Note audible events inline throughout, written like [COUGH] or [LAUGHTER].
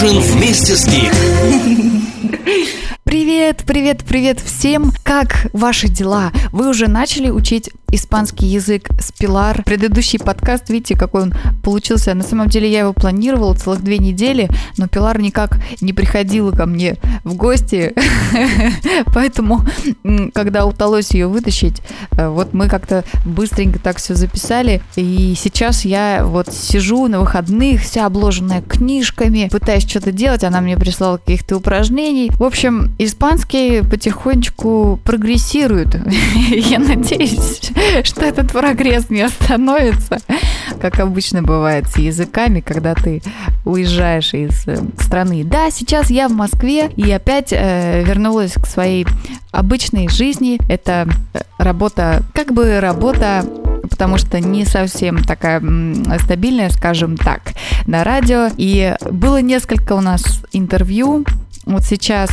Ужин вместе с Гик. Привет, привет, привет всем! Как ваши дела? Вы уже начали учить испанский язык с Пилар? Предыдущий подкаст, видите, какой он получился. На самом деле я его планировала целых две недели, но Пилар никак не приходила ко мне в гости. [LAUGHS] Поэтому, когда удалось ее вытащить, э, вот мы как-то быстренько так все записали. И сейчас я вот сижу на выходных, вся обложенная книжками, пытаюсь что-то делать. Она мне прислала каких-то упражнений. В общем, испанский потихонечку прогрессирует. [LAUGHS] Я надеюсь, [LAUGHS] что этот прогресс не остановится, как обычно бывает с языками, когда ты уезжаешь из э, страны. Да, сейчас я в Москве и опять э, вернулась к своей обычной жизни. Это э, работа, как бы работа потому что не совсем такая стабильная, скажем так, на радио. И было несколько у нас интервью. Вот сейчас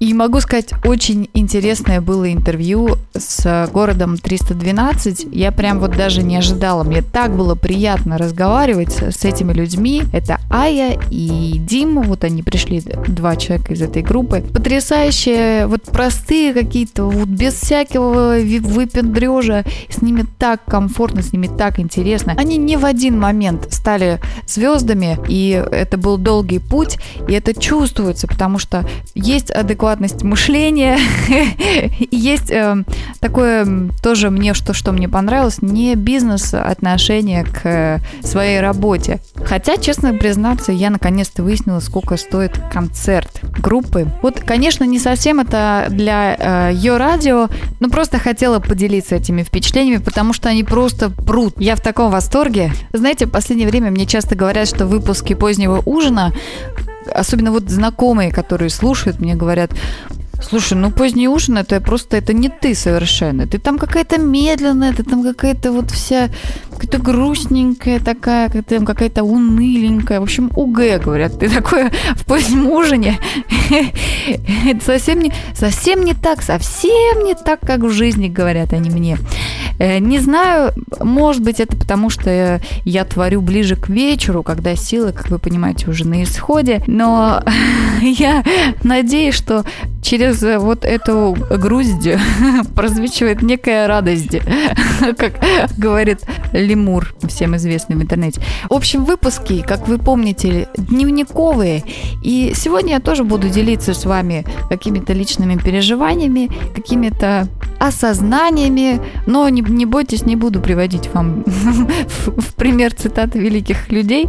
и могу сказать, очень интересное было интервью с городом 312. Я прям вот даже не ожидала. Мне так было приятно разговаривать с этими людьми. Это Ая и Дима. Вот они пришли, два человека из этой группы. Потрясающие, вот простые какие-то, вот без всякого выпендрежа. С ними так комфортно, с ними так интересно. Они не в один момент стали звездами, и это был долгий путь, и это чувствуется, потому что есть адекватность адекватность мышления. [LAUGHS] Есть э, такое тоже мне, что, что мне понравилось, не бизнес-отношение к э, своей работе. Хотя, честно признаться, я наконец-то выяснила, сколько стоит концерт группы. Вот, конечно, не совсем это для э, ее радио, но просто хотела поделиться этими впечатлениями, потому что они просто прут. Я в таком восторге. Знаете, в последнее время мне часто говорят, что выпуски позднего ужина особенно вот знакомые, которые слушают, мне говорят, Слушай, ну поздний ужин это просто это не ты совершенно. Ты там какая-то медленная, ты там какая-то вот вся какая-то грустненькая такая, какая-то, какая-то уныленькая. В общем, УГ, говорят. Ты такое в позднем ужине. [LAUGHS] Это совсем не, совсем не так, совсем не так, как в жизни, говорят они мне. Э, не знаю, может быть, это потому, что я творю ближе к вечеру, когда силы, как вы понимаете, уже на исходе. Но [LAUGHS] я надеюсь, что через вот эту грусть [LAUGHS] прозвучивает некая радость, [LAUGHS] как говорит лемур, всем известный в интернете. В общем, выпуски, как вы помните, дневниковые. И сегодня я тоже буду делиться с вами какими-то личными переживаниями, какими-то осознаниями, но не, не бойтесь, не буду приводить вам [LAUGHS] в пример цитаты великих людей.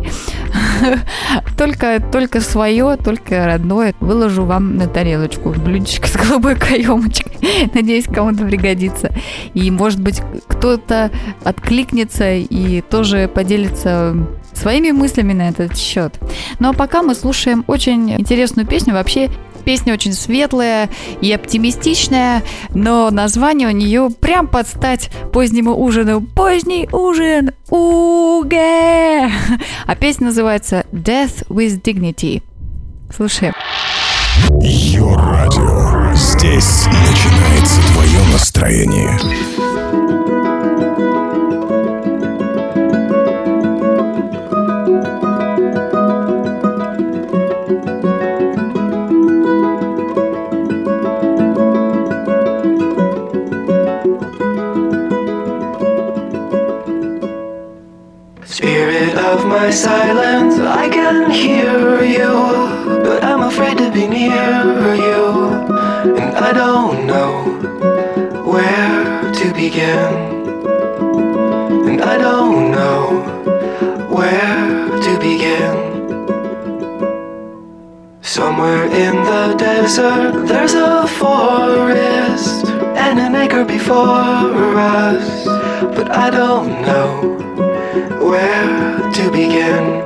[LAUGHS] Только, только свое, только родное выложу вам на тарелочку в блюдечко с голубой каемочкой. [LAUGHS] Надеюсь, кому-то пригодится. И, может быть, кто-то откликнется и тоже поделится своими мыслями на этот счет. Ну а пока мы слушаем очень интересную песню. Вообще Песня очень светлая и оптимистичная, но название у нее прям под стать позднему ужину. Поздний ужин, уге! А песня называется Death with Dignity. Слушаем. Йо радио. Здесь начинается твое настроение. My silence, I can hear you, but I'm afraid to be near you, and I don't know where to begin, and I don't know where to begin. Somewhere in the desert, there's a forest and an acre before us, but I don't know where to begin.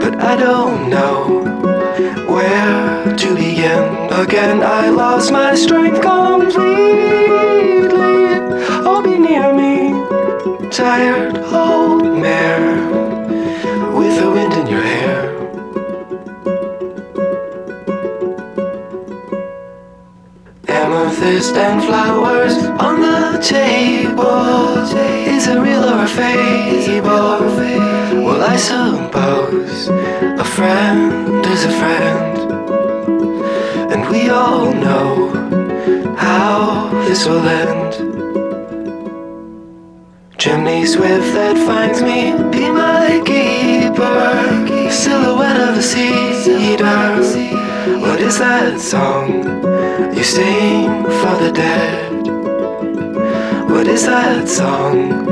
But I don't know where to begin. Again, I lost my strength completely. Oh, be near me, tired old mare with the wind in your hair. Amethyst and flowers on the table. Is it real or a fable? Well, I suppose a friend is a friend. And we all know how this will end. Chimney swift that finds me, be my keeper. Silhouette of a cedar. What is that song you sing for the dead? What is that song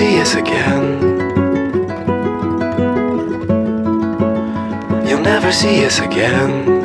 see us again. You'll never see us again.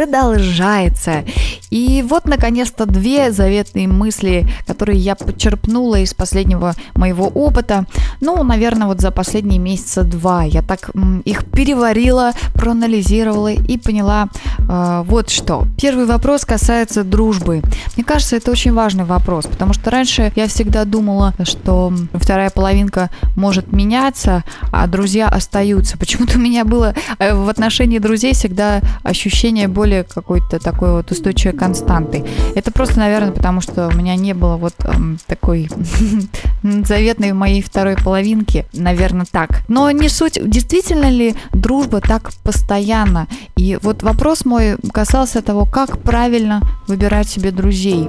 Продолжается. И вот, наконец-то, две заветные мысли, которые я подчерпнула из последнего моего опыта. Ну, наверное, вот за последние месяца два я так их переварила, проанализировала и поняла э, вот что. Первый вопрос касается дружбы. Мне кажется, это очень важный вопрос, потому что раньше я всегда думала, что вторая половинка может меняться, а друзья остаются. Почему-то у меня было э, в отношении друзей всегда ощущение более какой-то такой вот устойчивой константы. Это просто, наверное, потому что у меня не было вот эм, такой [LAUGHS] заветной моей второй половинки, наверное, так. Но не суть, действительно ли дружба так постоянно? И вот вопрос мой касался того, как правильно выбирать себе друзей.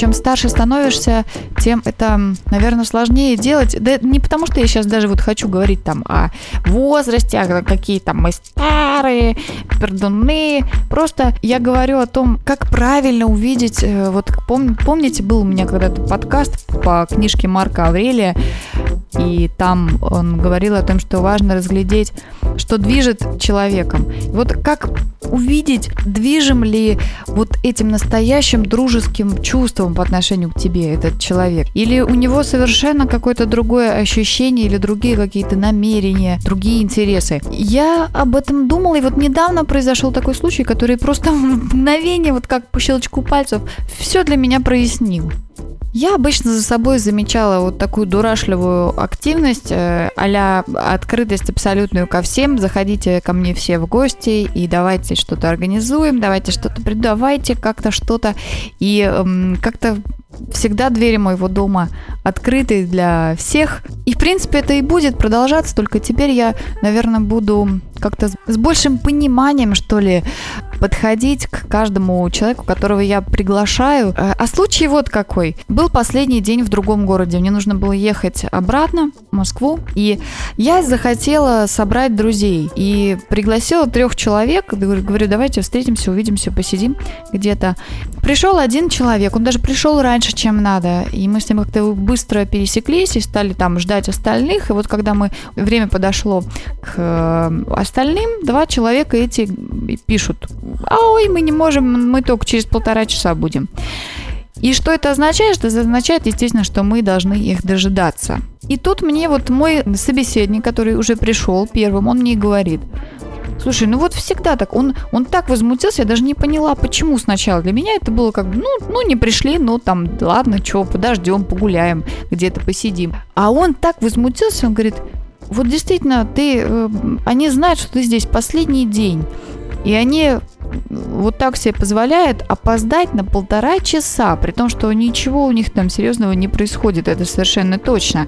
Чем старше становишься, тем это, наверное, сложнее делать. Да не потому, что я сейчас даже вот хочу говорить там о возрасте, а какие там мы старые, пердуны. Просто я говорю о том, как правильно увидеть, э, вот пом, помните, был у меня когда-то подкаст по книжке Марка Аврелия, и там он говорил о том, что важно разглядеть, что движет человеком. Вот как увидеть, движим ли вот этим настоящим дружеским чувством по отношению к тебе этот человек? Или у него совершенно какое-то другое ощущение или другие какие-то намерения, другие интересы? Я об этом думала, и вот недавно произошел такой случай, который просто в [LAUGHS] мгновение, вот как по щелчку пальцев, все для меня прояснил. Я обычно за собой замечала вот такую дурашливую активность, а открытость абсолютную ко всем. Заходите ко мне все в гости и давайте что-то организуем, давайте что-то давайте как-то что-то. И э, как-то всегда двери моего дома открыты для всех. И, в принципе, это и будет продолжаться, только теперь я, наверное, буду как-то с большим пониманием, что ли, подходить к каждому человеку, которого я приглашаю. Э, а случай вот какой. Был последний день в другом городе. Мне нужно было ехать обратно в Москву. И я захотела собрать друзей. И пригласила трех человек. Говорю, давайте встретимся, увидимся, посидим где-то. Пришел один человек. Он даже пришел раньше, чем надо. И мы с ним как-то быстро пересеклись и стали там ждать остальных. И вот когда мы время подошло к э, остальным, два человека эти пишут, а ой, мы не можем, мы только через полтора часа будем. И что это означает? Это означает, естественно, что мы должны их дожидаться. И тут мне вот мой собеседник, который уже пришел первым, он мне говорит, Слушай, ну вот всегда так. Он, он так возмутился, я даже не поняла, почему сначала. Для меня это было как бы, ну, ну не пришли, ну там, ладно, что, подождем, погуляем, где-то посидим. А он так возмутился, он говорит, вот действительно, ты, э, они знают, что ты здесь последний день. И они вот так себе позволяют опоздать на полтора часа, при том, что ничего у них там серьезного не происходит, это совершенно точно.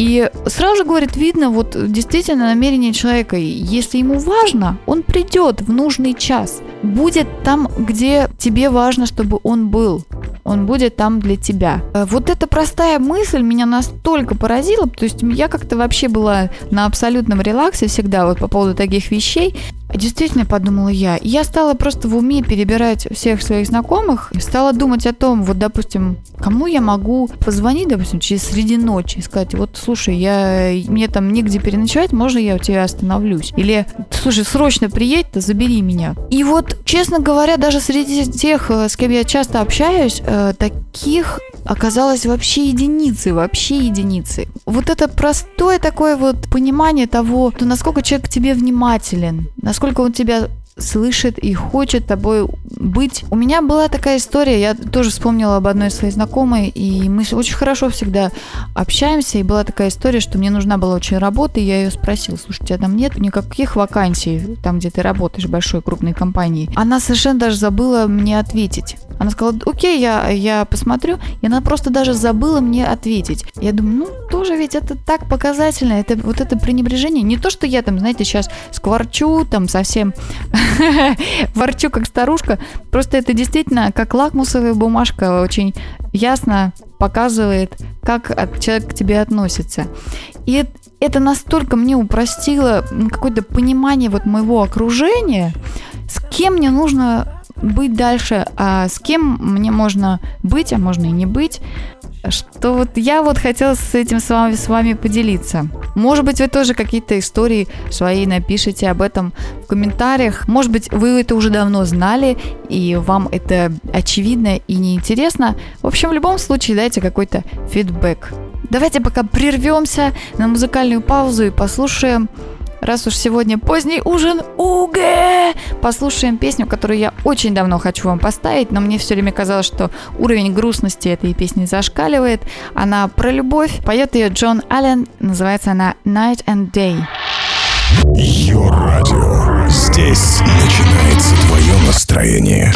И сразу говорит, видно вот действительно намерение человека. Если ему важно, он придет в нужный час. Будет там, где тебе важно, чтобы он был. Он будет там для тебя. Э, вот эта простая мысль меня настолько поразила, то есть я как-то вообще была на абсолютном релаксе всегда вот по поводу таких вещей. Действительно, подумала я. Я стала просто в уме перебирать всех своих знакомых, стала думать о том, вот, допустим, кому я могу позвонить, допустим, через среди ночи и сказать, вот, слушай, я, мне там негде переночевать, можно я у тебя остановлюсь? Или, слушай, срочно приедь, то забери меня. И вот, честно говоря, даже среди тех, э, с кем я часто общаюсь, э, таких оказалось вообще единицы, вообще единицы. Вот это простое такое вот понимание того, насколько человек к тебе внимателен, насколько он тебя слышит и хочет тобой быть. У меня была такая история, я тоже вспомнила об одной своей знакомой, и мы очень хорошо всегда общаемся, и была такая история, что мне нужна была очень работа, и я ее спросила, слушай, у тебя там нет никаких вакансий, там, где ты работаешь в большой крупной компании. Она совершенно даже забыла мне ответить. Она сказала, окей, я, я посмотрю, и она просто даже забыла мне ответить. Я думаю, ну, тоже ведь это так показательно, это вот это пренебрежение. Не то, что я там, знаете, сейчас скворчу, там совсем [LAUGHS] ворчу как старушка. Просто это действительно как лакмусовая бумажка очень ясно показывает, как человек к тебе относится. И это настолько мне упростило какое-то понимание вот моего окружения, с кем мне нужно быть дальше, а с кем мне можно быть, а можно и не быть, что вот я вот хотела с этим с вами, с вами поделиться. Может быть, вы тоже какие-то истории свои напишите об этом в комментариях. Может быть, вы это уже давно знали, и вам это очевидно и неинтересно. В общем, в любом случае, дайте какой-то фидбэк. Давайте пока прервемся на музыкальную паузу и послушаем Раз уж сегодня поздний ужин, уге! Послушаем песню, которую я очень давно хочу вам поставить, но мне все время казалось, что уровень грустности этой песни зашкаливает. Она про любовь, поет ее Джон Аллен, называется она Night and Day. Ее радио. Здесь начинается твое настроение.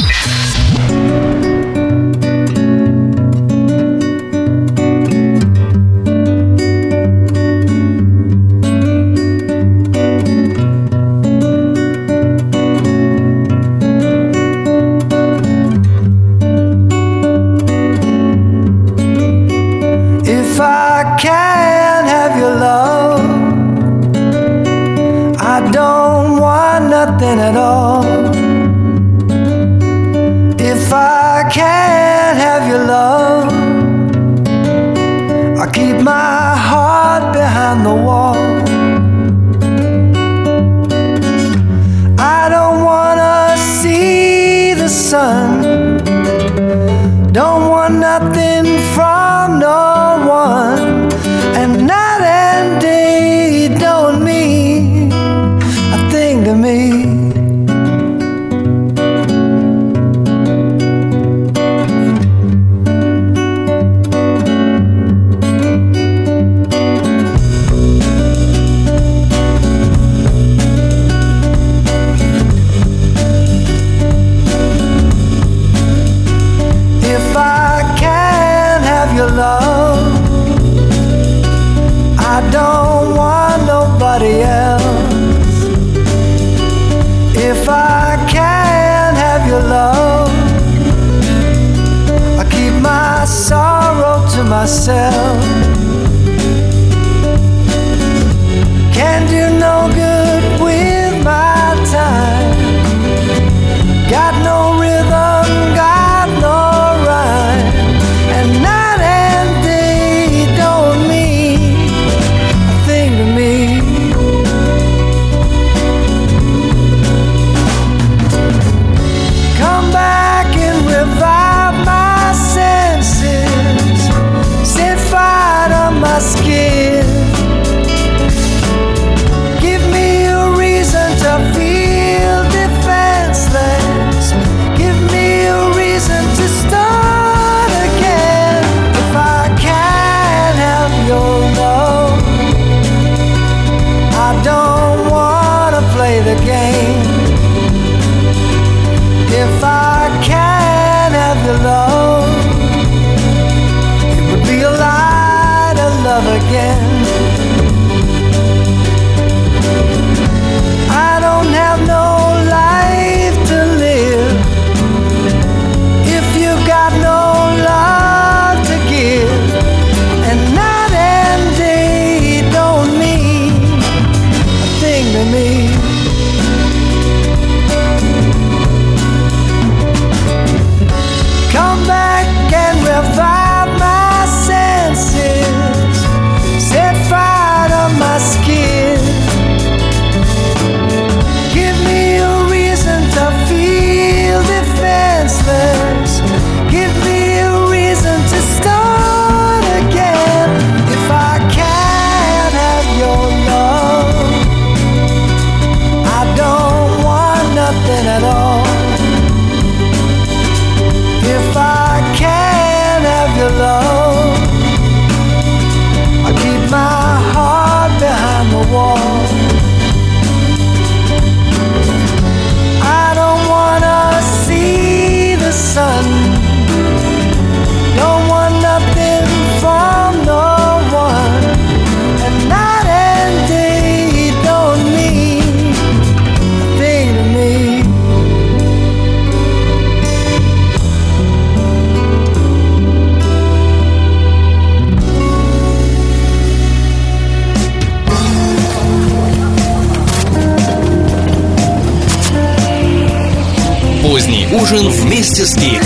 Гик.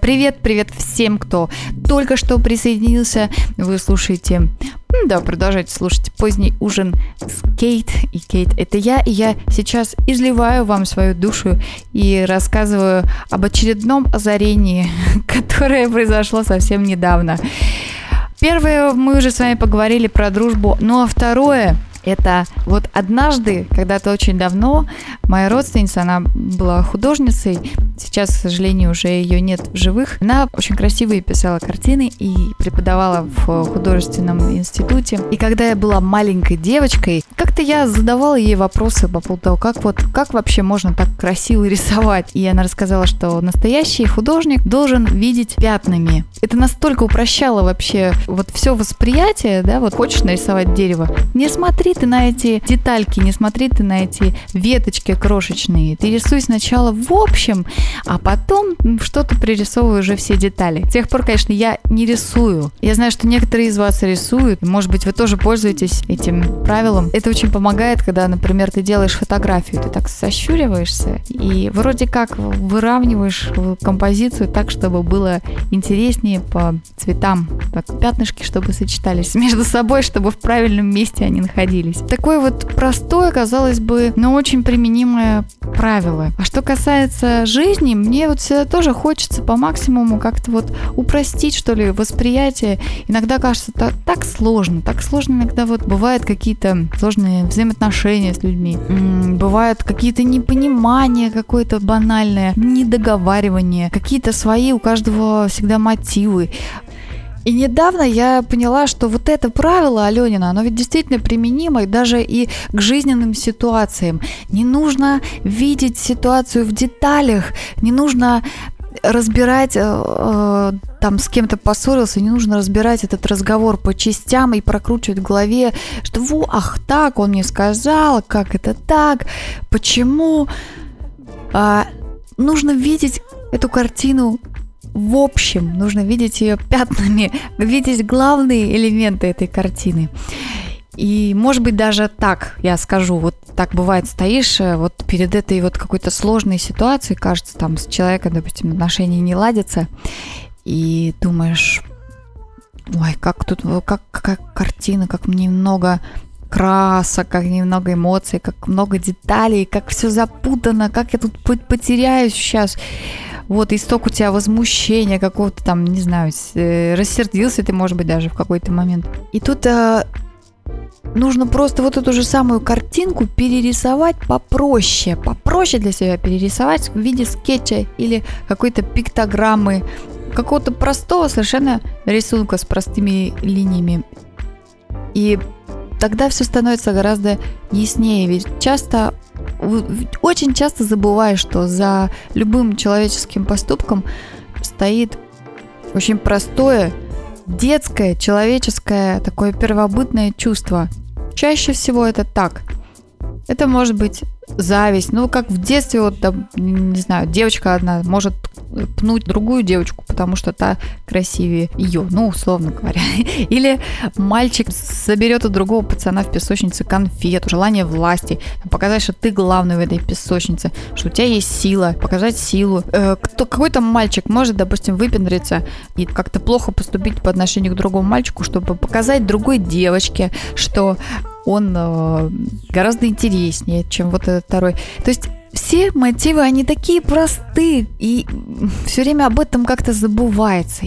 Привет, привет всем, кто только что присоединился. Вы слушаете, да, продолжайте слушать поздний ужин с Кейт. И Кейт это я, и я сейчас изливаю вам свою душу и рассказываю об очередном озарении, [LAUGHS] которое произошло совсем недавно. Первое, мы уже с вами поговорили про дружбу, ну а второе, это вот однажды, когда-то очень давно, моя родственница, она была художницей, сейчас, к сожалению, уже ее нет в живых. Она очень красивые писала картины и преподавала в художественном институте. И когда я была маленькой девочкой, как-то я задавала ей вопросы по поводу того, как вот, как вообще можно так красиво [LAUGHS] рисовать. И она рассказала, что настоящий художник должен видеть пятнами. Это настолько упрощало вообще вот все восприятие, да, вот хочешь нарисовать дерево, не смотри ты на эти детальки, не смотри ты на эти веточки крошечные. Ты рисуй сначала в общем, а потом что-то пририсовывай уже все детали. С тех пор, конечно, я не рисую. Я знаю, что некоторые из вас рисуют. Может быть, вы тоже пользуетесь этим правилом. Это очень помогает, когда, например, ты делаешь фотографию, ты так сощуриваешься и вроде как выравниваешь композицию так, чтобы было интереснее по цветам, так пятнышки, чтобы сочетались [LAUGHS] между собой, чтобы в правильном месте они находились. Такое вот простое, казалось бы, но очень применимое правило. А что касается жизни, мне вот всегда тоже хочется по максимуму как-то вот упростить, что ли, восприятие. Иногда кажется так, так сложно, так сложно иногда вот бывают какие-то сложные взаимоотношения с людьми, бывают какие-то непонимания какое-то банальное, недоговаривание, какие-то свои у каждого всегда мотивы. И недавно я поняла, что вот это правило Аленина, оно ведь действительно применимо даже и к жизненным ситуациям. Не нужно видеть ситуацию в деталях, не нужно разбирать, э, э, там с кем-то поссорился, не нужно разбирать этот разговор по частям и прокручивать в голове, что во, ах так, он мне сказал, как это так, почему. А, нужно видеть эту картину в общем, нужно видеть ее пятнами, [LAUGHS] видеть главные элементы этой картины. И, может быть, даже так я скажу, вот так бывает, стоишь э, вот перед этой вот какой-то сложной ситуацией, кажется, там с человеком, допустим, отношения не ладятся, и думаешь, ой, как тут, как, как картина, как мне много красок, как немного эмоций, как много деталей, как все запутано, как я тут потеряюсь сейчас. Вот, и столько у тебя возмущения какого-то там, не знаю, э, рассердился ты, может быть, даже в какой-то момент. И тут э, нужно просто вот эту же самую картинку перерисовать попроще, попроще для себя перерисовать в виде скетча или какой-то пиктограммы, какого-то простого совершенно рисунка с простыми линиями. И тогда все становится гораздо яснее. Ведь часто, очень часто забываешь, что за любым человеческим поступком стоит очень простое, детское, человеческое, такое первобытное чувство. Чаще всего это так. Это может быть зависть. Ну, как в детстве, вот, там, не знаю, девочка одна может пнуть другую девочку, потому что та красивее ее, ну, условно говоря. [LAUGHS] Или мальчик заберет у другого пацана в песочнице конфету, желание власти, показать, что ты главный в этой песочнице, что у тебя есть сила, показать силу. Э, кто, какой-то мальчик может, допустим, выпендриться и как-то плохо поступить по отношению к другому мальчику, чтобы показать другой девочке, что он э, гораздо интереснее, чем вот этот второй. То есть все мотивы, они такие простые, и [LAUGHS] все время об этом как-то забывается.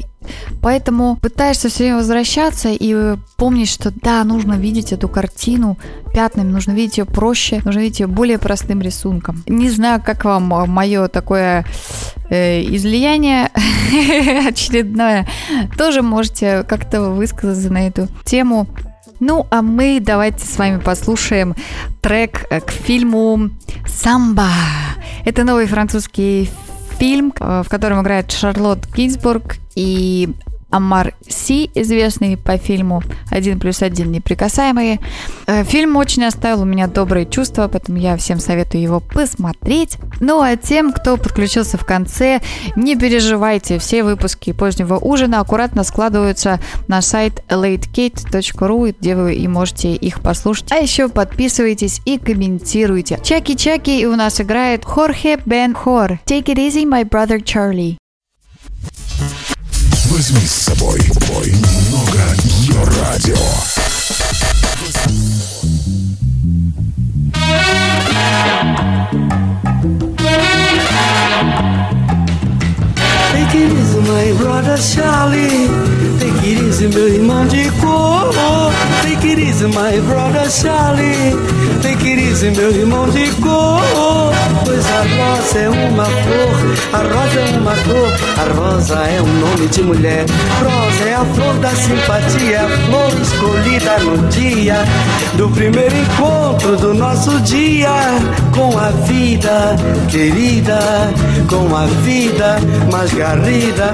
Поэтому пытаешься все время возвращаться и помнить, что да, нужно видеть эту картину пятнами, нужно видеть ее проще, нужно видеть ее более простым рисунком. Не знаю, как вам мое такое э, излияние [LAUGHS] очередное. Тоже можете как-то высказаться на эту тему. Ну, а мы давайте с вами послушаем трек э, к фильму «Самба». Это новый французский фильм, э, в котором играет Шарлотт Гинзбург и Амар Си, известный по фильму «Один плюс один неприкасаемые». Э, фильм очень оставил у меня добрые чувства, поэтому я всем советую его посмотреть. Ну а тем, кто подключился в конце, не переживайте, все выпуски позднего ужина аккуратно складываются на сайт latekate.ru, где вы и можете их послушать. А еще подписывайтесь и комментируйте. Чаки-чаки, и у нас играет Хорхе Бен Хор. Take it easy, my brother Charlie. Возьми с собой бой немного ее радио. Take it easy, my brother Charlie. Take it easy, meu irmão de cor. Take it easy, my brother Charlie. Take it easy, meu irmão de cor. Pois a rosa é uma flor, a rosa é uma cor, a rosa é um nome de mulher. Rosa é a flor da simpatia, a flor escolhida no dia do primeiro encontro do nosso dia com a vida querida, com a vida mais garrida.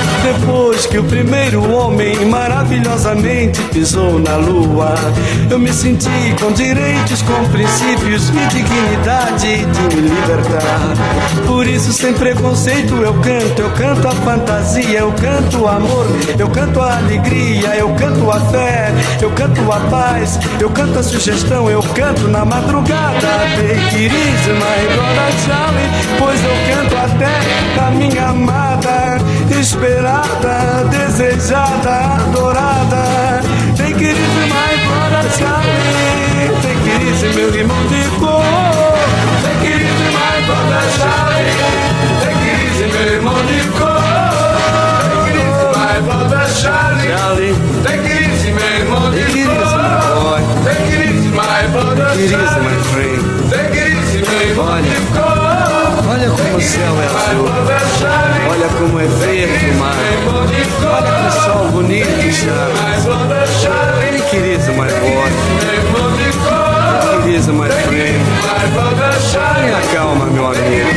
Depois que o primeiro homem maravilhosamente pisou na lua, eu me senti com direitos, com princípios e dignidade de me libertar. Por isso, sem preconceito, eu canto, eu canto a fantasia, eu canto o amor, eu canto a alegria, eu canto a fé, eu canto a paz, eu canto a sugestão, eu canto na madrugada. Take it easy, my pois eu canto até a minha amada, esperada, desejada, adorada. Tem que ir mais fora, chave. Tem que ir meu irmão de cor. Tem que ir mais fora, chave. Tem que ir meu irmão de cor. Tem que ir mais fora, chave. Tem que ir meu irmão de cor. Tem que ir mais fora, chave. Tem que ir mais. Tem que ir meu irmão de cor. Olha como o céu é azul, olha como é verde o mar, olha que sol bonito chama. Ele querido mais forte, querido mais frio. Tenha calma, meu amigo.